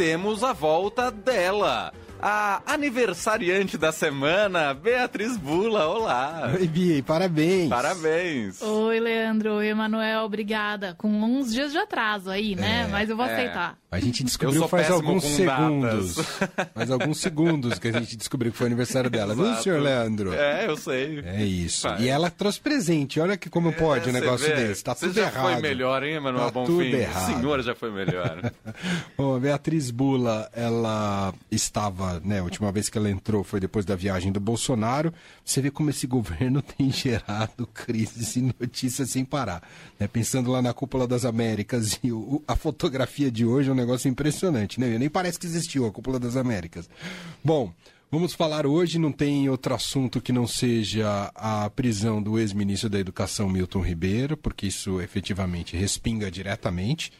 temos a volta dela a aniversariante da semana, Beatriz Bula. Olá. Oi, Bia, parabéns. Parabéns. Oi, Leandro. Oi, Emanuel. Obrigada. Com uns dias de atraso aí, né? É, Mas eu vou é. aceitar. A gente descobriu faz alguns segundos. faz alguns segundos que a gente descobriu que foi aniversário dela, viu, senhor Leandro? É, eu sei. É isso. E ela trouxe presente. Olha que como pode é, um negócio vê. desse. Tá tudo errado. já foi melhor, hein, Emanuel tá Bonfim? Tudo errado. O senhor já foi melhor. Bom, a Beatriz Bula, ela estava, né, a última vez que ela entrou foi depois da viagem do Bolsonaro. Você vê como esse governo tem gerado crises e notícias sem parar. Né? Pensando lá na cúpula das Américas e o, a fotografia de hoje negócio impressionante, né? Nem parece que existiu a Cúpula das Américas. Bom, vamos falar hoje, não tem outro assunto que não seja a prisão do ex-ministro da Educação Milton Ribeiro, porque isso efetivamente respinga diretamente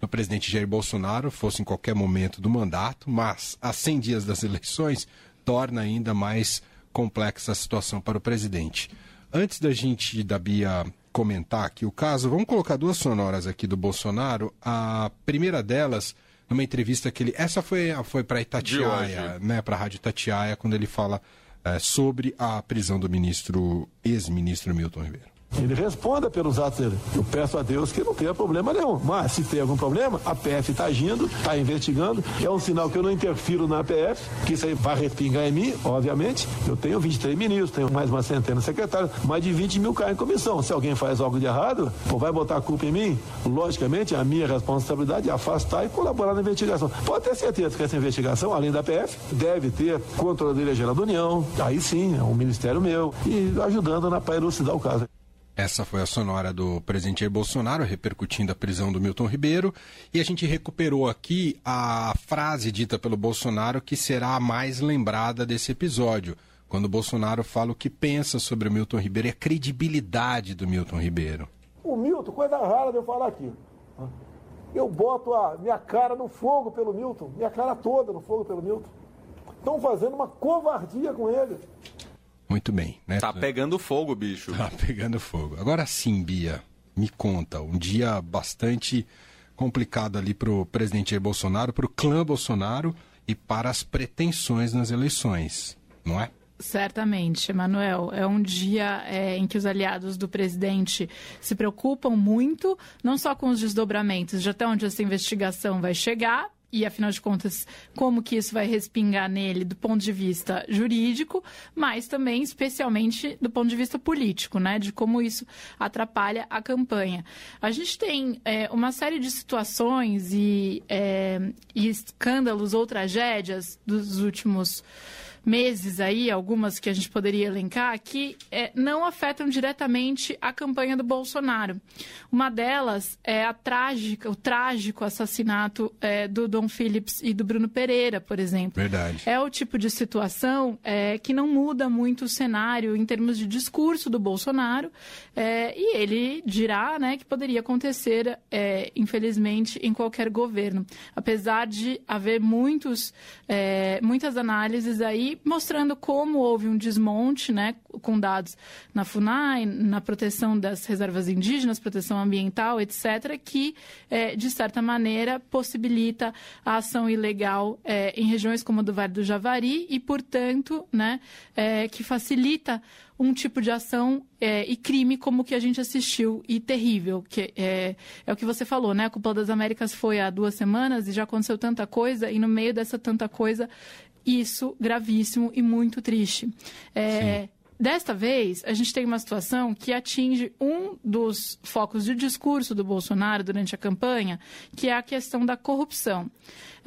no presidente Jair Bolsonaro, fosse em qualquer momento do mandato, mas a 100 dias das eleições torna ainda mais complexa a situação para o presidente. Antes da gente, da Bia, comentar aqui o caso, vamos colocar duas sonoras aqui do Bolsonaro. A primeira delas numa entrevista que ele. Essa foi, foi para Itatiaia, né? Para a Rádio Itatiaia, quando ele fala é, sobre a prisão do ministro, ex-ministro Milton Ribeiro. Ele responda pelos atos dele. Eu peço a Deus que não tenha problema nenhum. Mas se tem algum problema, a PF está agindo, está investigando. É um sinal que eu não interfiro na PF, que isso aí vai respingar em mim, obviamente. Eu tenho 23 ministros, tenho mais uma centena de secretários, mais de 20 mil caem em comissão. Se alguém faz algo de errado, ou vai botar a culpa em mim, logicamente a minha responsabilidade é afastar e colaborar na investigação. Pode ter certeza que essa investigação, além da PF, deve ter Controladoria Geral da União, aí sim, é um ministério meu, e ajudando na para elucidar o caso. Essa foi a sonora do presidente Jair Bolsonaro repercutindo a prisão do Milton Ribeiro. E a gente recuperou aqui a frase dita pelo Bolsonaro que será a mais lembrada desse episódio. Quando o Bolsonaro fala o que pensa sobre o Milton Ribeiro e a credibilidade do Milton Ribeiro. O Milton, coisa rara de eu falar aqui. Eu boto a minha cara no fogo pelo Milton, minha cara toda no fogo pelo Milton. Estão fazendo uma covardia com ele. Muito bem, né? Tá pegando fogo, bicho. Tá pegando fogo. Agora sim, Bia, me conta. Um dia bastante complicado ali para o presidente Jair Bolsonaro, para o clã Bolsonaro e para as pretensões nas eleições, não é? Certamente, Emanuel. É um dia é, em que os aliados do presidente se preocupam muito, não só com os desdobramentos de até onde essa investigação vai chegar, e afinal de contas, como que isso vai respingar nele do ponto de vista jurídico, mas também especialmente do ponto de vista político, né, de como isso atrapalha a campanha. A gente tem é, uma série de situações e, é, e escândalos ou tragédias dos últimos meses aí, algumas que a gente poderia elencar, que é, não afetam diretamente a campanha do Bolsonaro. Uma delas é a trágica, o trágico assassinato é, do Dom Phillips e do Bruno Pereira, por exemplo. Verdade. É o tipo de situação é, que não muda muito o cenário em termos de discurso do Bolsonaro, é, e ele dirá né, que poderia acontecer, é, infelizmente, em qualquer governo. Apesar de haver muitos, é, muitas análises aí mostrando como houve um desmonte, né, com dados na FUNAI, na proteção das reservas indígenas, proteção ambiental, etc., que, é, de certa maneira, possibilita a ação ilegal é, em regiões como a do Vale do Javari e, portanto, né, é, que facilita um tipo de ação é, e crime como o que a gente assistiu e terrível, que é, é o que você falou, né? A Cúpula das Américas foi há duas semanas e já aconteceu tanta coisa e no meio dessa tanta coisa isso gravíssimo e muito triste. É, Desta vez, a gente tem uma situação que atinge um dos focos de discurso do Bolsonaro durante a campanha, que é a questão da corrupção.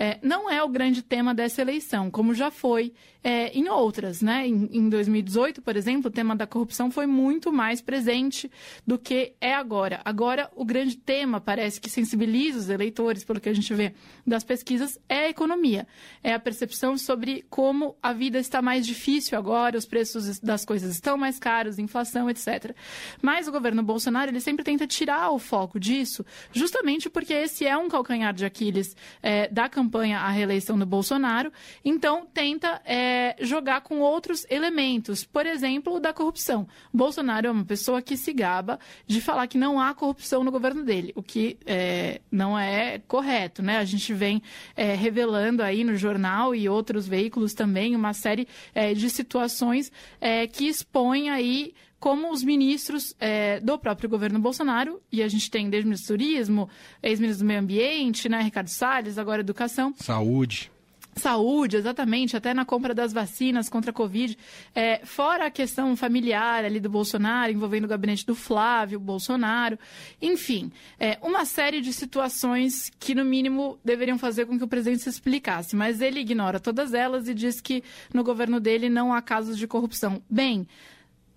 É, não é o grande tema dessa eleição, como já foi é, em outras. Né? Em, em 2018, por exemplo, o tema da corrupção foi muito mais presente do que é agora. Agora, o grande tema, parece que sensibiliza os eleitores, pelo que a gente vê das pesquisas, é a economia. É a percepção sobre como a vida está mais difícil agora, os preços das coisas coisas estão mais caras, inflação, etc. Mas o governo Bolsonaro ele sempre tenta tirar o foco disso, justamente porque esse é um calcanhar de Aquiles é, da campanha à reeleição do Bolsonaro. Então tenta é, jogar com outros elementos, por exemplo, da corrupção. Bolsonaro é uma pessoa que se gaba de falar que não há corrupção no governo dele, o que é, não é correto, né? A gente vem é, revelando aí no jornal e outros veículos também uma série é, de situações é, que expõem aí como os ministros é, do próprio governo Bolsonaro, e a gente tem desde o ministro do Turismo, ex-ministro do Meio Ambiente, né, Ricardo Salles, agora Educação. Saúde. Saúde, exatamente, até na compra das vacinas contra a Covid. É, fora a questão familiar ali do Bolsonaro, envolvendo o gabinete do Flávio Bolsonaro. Enfim, é, uma série de situações que, no mínimo, deveriam fazer com que o presidente se explicasse. Mas ele ignora todas elas e diz que no governo dele não há casos de corrupção. Bem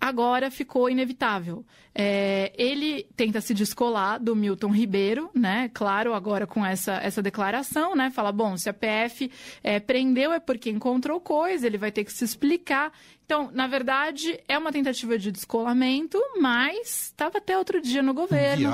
agora ficou inevitável. É, ele tenta se descolar do Milton Ribeiro, né? Claro, agora com essa, essa declaração, né? Fala, bom, se a PF é, prendeu é porque encontrou coisa, ele vai ter que se explicar. Então, na verdade, é uma tentativa de descolamento, mas estava até outro dia no governo.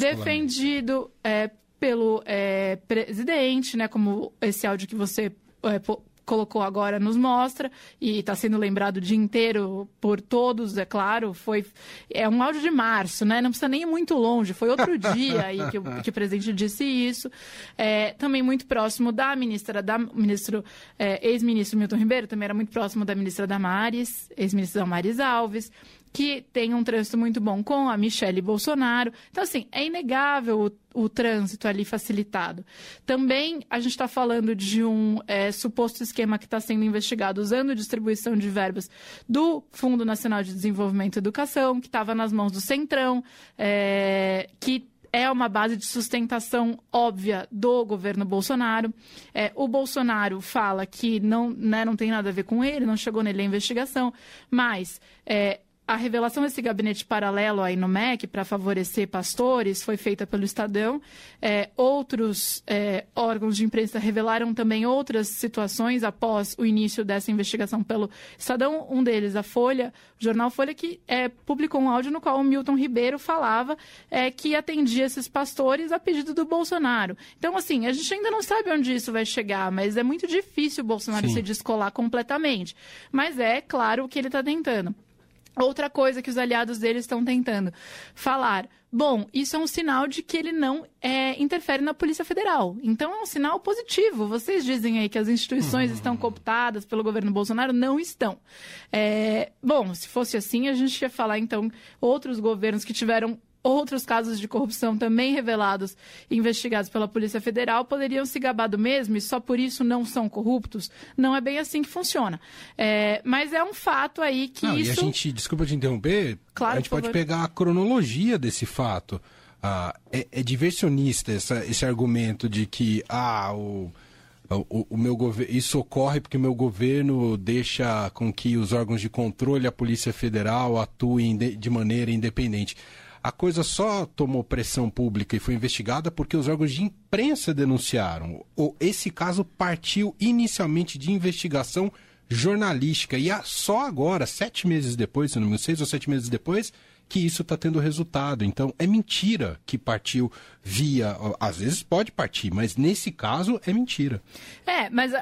defendido é, pelo é, presidente, né? Como esse áudio que você é, colocou agora nos mostra e está sendo lembrado o dia inteiro por todos, é claro. Foi é um áudio de março, né? Não precisa nem ir muito longe. Foi outro dia aí que o, que o presidente disse isso. É, também muito próximo da ministra da ministro é, ex-ministro Milton Ribeiro, também era muito próximo da ministra Damares, ex-ministra Damares Alves que tem um trânsito muito bom com a Michelle Bolsonaro. Então, assim, é inegável o, o trânsito ali facilitado. Também a gente está falando de um é, suposto esquema que está sendo investigado usando distribuição de verbas do Fundo Nacional de Desenvolvimento e Educação, que estava nas mãos do Centrão, é, que é uma base de sustentação óbvia do governo Bolsonaro. É, o Bolsonaro fala que não, né, não tem nada a ver com ele, não chegou nele a investigação, mas é, a revelação desse gabinete paralelo aí no MEC para favorecer pastores foi feita pelo Estadão. É, outros é, órgãos de imprensa revelaram também outras situações após o início dessa investigação pelo Estadão. Um deles, a Folha, o jornal Folha, que é, publicou um áudio no qual o Milton Ribeiro falava é, que atendia esses pastores a pedido do Bolsonaro. Então, assim, a gente ainda não sabe onde isso vai chegar, mas é muito difícil o Bolsonaro Sim. se descolar completamente. Mas é claro o que ele está tentando. Outra coisa que os aliados dele estão tentando falar. Bom, isso é um sinal de que ele não é, interfere na Polícia Federal. Então é um sinal positivo. Vocês dizem aí que as instituições uhum. estão cooptadas pelo governo Bolsonaro? Não estão. É, bom, se fosse assim, a gente ia falar então outros governos que tiveram outros casos de corrupção também revelados e investigados pela Polícia Federal poderiam se gabar do mesmo e só por isso não são corruptos? Não é bem assim que funciona. É, mas é um fato aí que não, isso... E a gente, desculpa te interromper, claro, a gente pode pegar a cronologia desse fato. Ah, é, é, diversionista essa, esse argumento de que ah, o, o, o meu isso ocorre porque o meu governo deixa com que os órgãos de controle, a Polícia Federal, atuem de, de maneira independente. A coisa só tomou pressão pública e foi investigada porque os órgãos de imprensa denunciaram. Esse caso partiu inicialmente de investigação jornalística e só agora, sete meses depois, se não me engano, seis ou sete meses depois, que isso está tendo resultado. Então, é mentira que partiu via. Às vezes pode partir, mas nesse caso é mentira. É, mas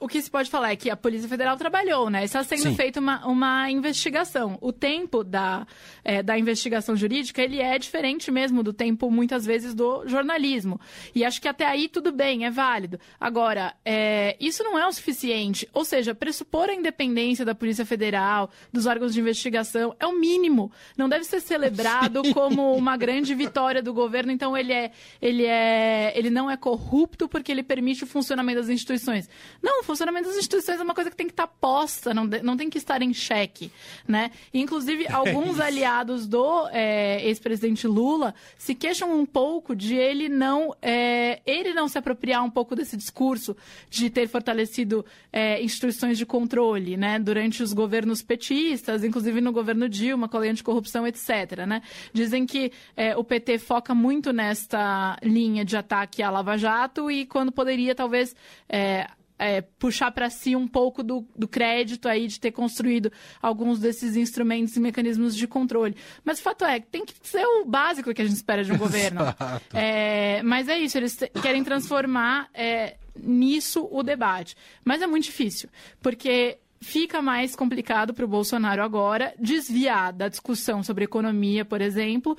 o que se pode falar é que a Polícia Federal trabalhou, né? Está sendo feita uma, uma investigação. O tempo da, é, da investigação jurídica, ele é diferente mesmo do tempo, muitas vezes, do jornalismo. E acho que até aí tudo bem, é válido. Agora, é, isso não é o suficiente. Ou seja, pressupor a independência da Polícia Federal, dos órgãos de investigação, é o mínimo. Não deve ser celebrado como uma grande vitória do governo, então ele é, ele é, ele não é corrupto porque ele permite o funcionamento das instituições. Não, o funcionamento das instituições é uma coisa que tem que estar posta, não, não tem que estar em xeque, né? Inclusive, é alguns é aliados do é, ex-presidente Lula se queixam um pouco de ele não, é, ele não se apropriar um pouco desse discurso de ter fortalecido é, instituições de controle, né? Durante os governos petistas, inclusive no governo Dilma, com a lei anticorrupção, etc, né? Dizem que é, o PT foca muito nessa esta linha de ataque à Lava Jato e quando poderia, talvez, é, é, puxar para si um pouco do, do crédito aí de ter construído alguns desses instrumentos e mecanismos de controle. Mas o fato é que tem que ser o básico que a gente espera de um governo. É, mas é isso, eles querem transformar é, nisso o debate. Mas é muito difícil, porque fica mais complicado para o Bolsonaro agora desviar da discussão sobre economia, por exemplo,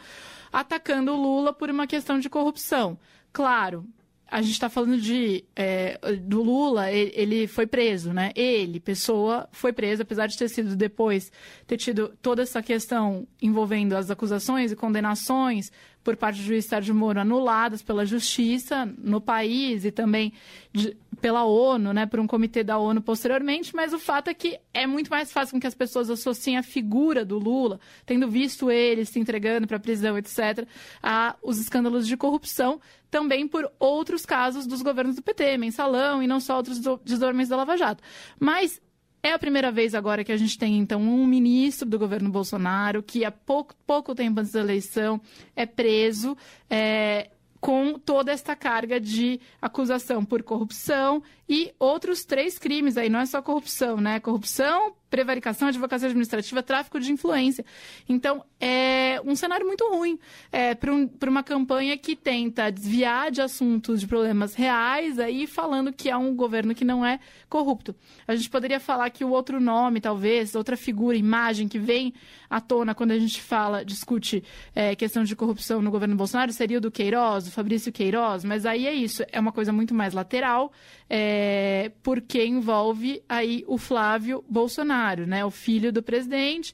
atacando o Lula por uma questão de corrupção. Claro, a gente está falando de é, do Lula, ele, foi preso, né? Ele, pessoa, foi preso, apesar de ter sido depois ter tido toda essa questão envolvendo as acusações e condenações por parte do juiz Sérgio Moro anuladas pela justiça no país e também de, pela ONU, né, por um comitê da ONU posteriormente, mas o fato é que é muito mais fácil com que as pessoas associem a figura do Lula, tendo visto ele se entregando para a prisão, etc., a os escândalos de corrupção, também por outros casos dos governos do PT, mensalão e não só outros desdormentes da Lava Jato. Mas é a primeira vez agora que a gente tem, então, um ministro do governo Bolsonaro que, há pouco, pouco tempo antes da eleição, é preso. É, com toda esta carga de acusação por corrupção e outros três crimes aí, não é só corrupção, né? Corrupção, prevaricação, advocacia administrativa, tráfico de influência. Então, é um cenário muito ruim é, para um, uma campanha que tenta desviar de assuntos, de problemas reais, aí falando que há um governo que não é corrupto. A gente poderia falar que o outro nome, talvez, outra figura, imagem que vem à tona quando a gente fala, discute é, questão de corrupção no governo Bolsonaro, seria o do Queiroz, o Fabrício Queiroz, mas aí é isso, é uma coisa muito mais lateral, é, porque envolve aí o Flávio Bolsonaro, né, o filho do presidente.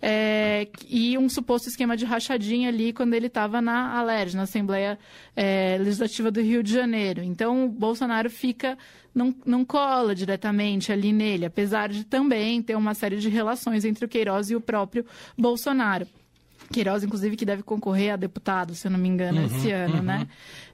É, e um suposto esquema de rachadinha ali quando ele estava na Alerj, na Assembleia é, Legislativa do Rio de Janeiro. Então, o Bolsonaro fica não, não cola diretamente ali nele, apesar de também ter uma série de relações entre o Queiroz e o próprio Bolsonaro. Queiroz, inclusive, que deve concorrer a deputado, se eu não me engano, uhum, esse ano, uhum. né?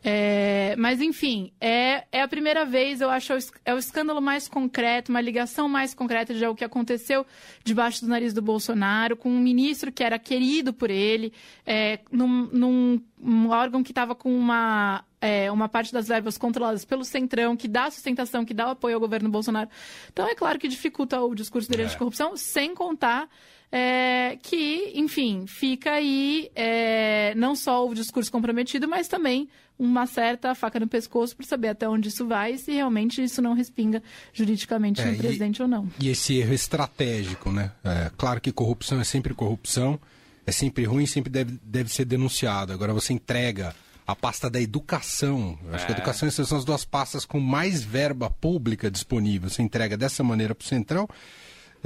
É, mas, enfim, é, é a primeira vez, eu acho, é o escândalo mais concreto, uma ligação mais concreta de algo que aconteceu debaixo do nariz do Bolsonaro, com um ministro que era querido por ele, é, num, num um órgão que estava com uma é, uma parte das verbas controladas pelo Centrão, que dá sustentação, que dá o apoio ao governo Bolsonaro. Então, é claro que dificulta o discurso dele é. de corrupção, sem contar é, que, enfim, fica aí é, não só o discurso comprometido, mas também uma certa faca no pescoço para saber até onde isso vai e se realmente isso não respinga juridicamente é, no presidente e, ou não. E esse erro estratégico, né? É, claro que corrupção é sempre corrupção, é sempre ruim, sempre deve, deve ser denunciado. Agora você entrega a pasta da educação. Eu acho que a é. educação e a são as duas pastas com mais verba pública disponível. Você entrega dessa maneira para o Centrão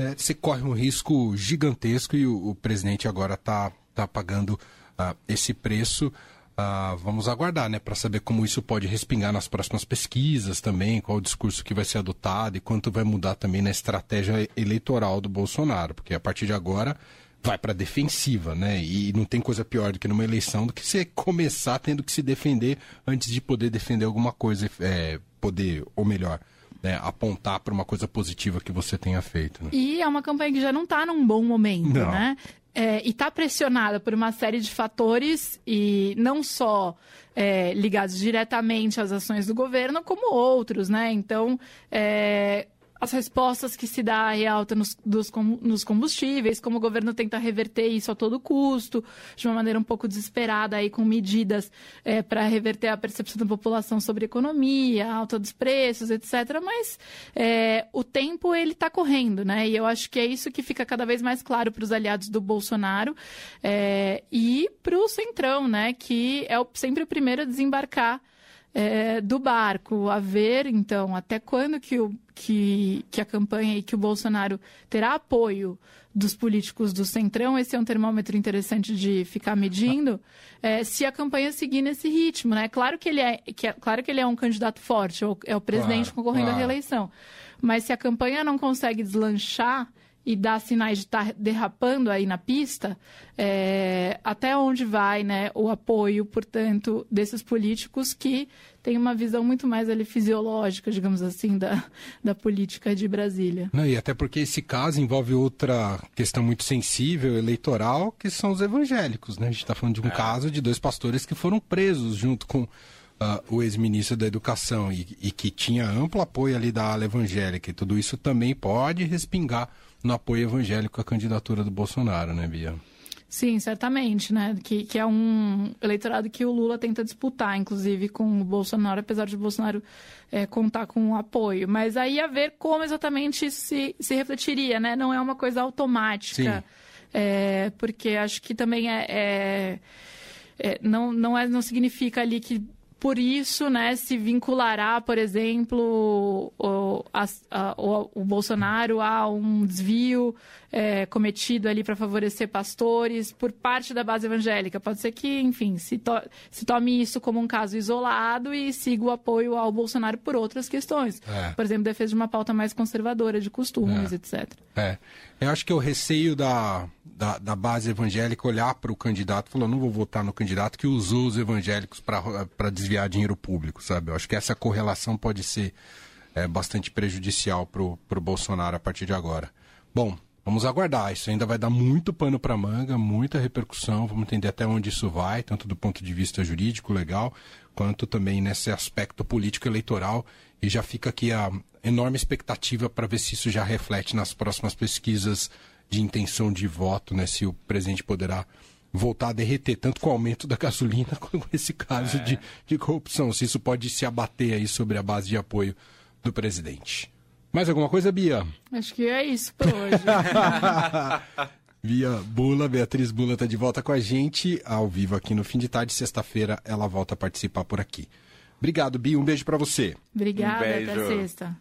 é, você corre um risco gigantesco e o, o presidente agora está tá pagando uh, esse preço. Uh, vamos aguardar, né, para saber como isso pode respingar nas próximas pesquisas também, qual o discurso que vai ser adotado e quanto vai mudar também na estratégia eleitoral do Bolsonaro, porque a partir de agora vai para defensiva, né? E não tem coisa pior do que numa eleição do que você começar tendo que se defender antes de poder defender alguma coisa, é, poder, ou melhor, né, apontar para uma coisa positiva que você tenha feito. Né? E é uma campanha que já não está num bom momento, não. né? É, e está pressionada por uma série de fatores, e não só é, ligados diretamente às ações do governo, como outros, né? Então, é, as respostas que se dá em alta nos, dos, nos combustíveis, como o governo tenta reverter isso a todo custo, de uma maneira um pouco desesperada, aí, com medidas é, para reverter a percepção da população sobre economia, alta dos preços, etc. Mas é, o tempo ele está correndo, né? E eu acho que é isso que fica cada vez mais claro para os aliados do Bolsonaro é, e para o Centrão, né? Que é o, sempre o primeiro a desembarcar é, do barco, a ver, então, até quando que, o, que, que a campanha e que o Bolsonaro terá apoio dos políticos do Centrão, esse é um termômetro interessante de ficar medindo, é, se a campanha seguir nesse ritmo, né? Claro que ele é, que é, claro que ele é um candidato forte, é o presidente claro, concorrendo claro. à reeleição, mas se a campanha não consegue deslanchar, e dá sinais de estar tá derrapando aí na pista, é, até onde vai né, o apoio, portanto, desses políticos que têm uma visão muito mais ali, fisiológica, digamos assim, da, da política de Brasília. Não, e até porque esse caso envolve outra questão muito sensível, eleitoral, que são os evangélicos. Né? A gente está falando de um é. caso de dois pastores que foram presos junto com uh, o ex-ministro da Educação e, e, que tinha amplo apoio ali da ala evangélica. E tudo isso também pode respingar no apoio evangélico à candidatura do Bolsonaro, né, Bia? Sim, certamente, né? Que, que é um eleitorado que o Lula tenta disputar, inclusive, com o Bolsonaro, apesar de o Bolsonaro é, contar com o apoio. Mas aí a ver como exatamente se, se refletiria, né? Não é uma coisa automática. É, porque acho que também é, é, é, não, não, é, não significa ali que por isso, né, se vinculará, por exemplo, o, a, a, o, o Bolsonaro a um desvio é, cometido ali para favorecer pastores por parte da base evangélica. Pode ser que, enfim, se, to, se tome isso como um caso isolado e siga o apoio ao Bolsonaro por outras questões. É. Por exemplo, defesa de uma pauta mais conservadora de costumes, é. etc. É. Eu acho que o receio da, da, da base evangélica olhar para o candidato e falar: não vou votar no candidato que usou os evangélicos para desviar dinheiro público, sabe? Eu acho que essa correlação pode ser é, bastante prejudicial para o Bolsonaro a partir de agora. Bom, vamos aguardar. Isso ainda vai dar muito pano para manga, muita repercussão. Vamos entender até onde isso vai, tanto do ponto de vista jurídico, legal, quanto também nesse aspecto político eleitoral. E já fica aqui a enorme expectativa para ver se isso já reflete nas próximas pesquisas de intenção de voto, né? Se o presidente poderá voltar a derreter, tanto com o aumento da gasolina como com esse caso é. de, de corrupção. Se isso pode se abater aí sobre a base de apoio do presidente. Mais alguma coisa, Bia? Acho que é isso por hoje. Bia Bula, Beatriz Bula está de volta com a gente ao vivo aqui no fim de tarde. Sexta-feira ela volta a participar por aqui. Obrigado, Bia. Um beijo para você. Obrigada, um até sexta.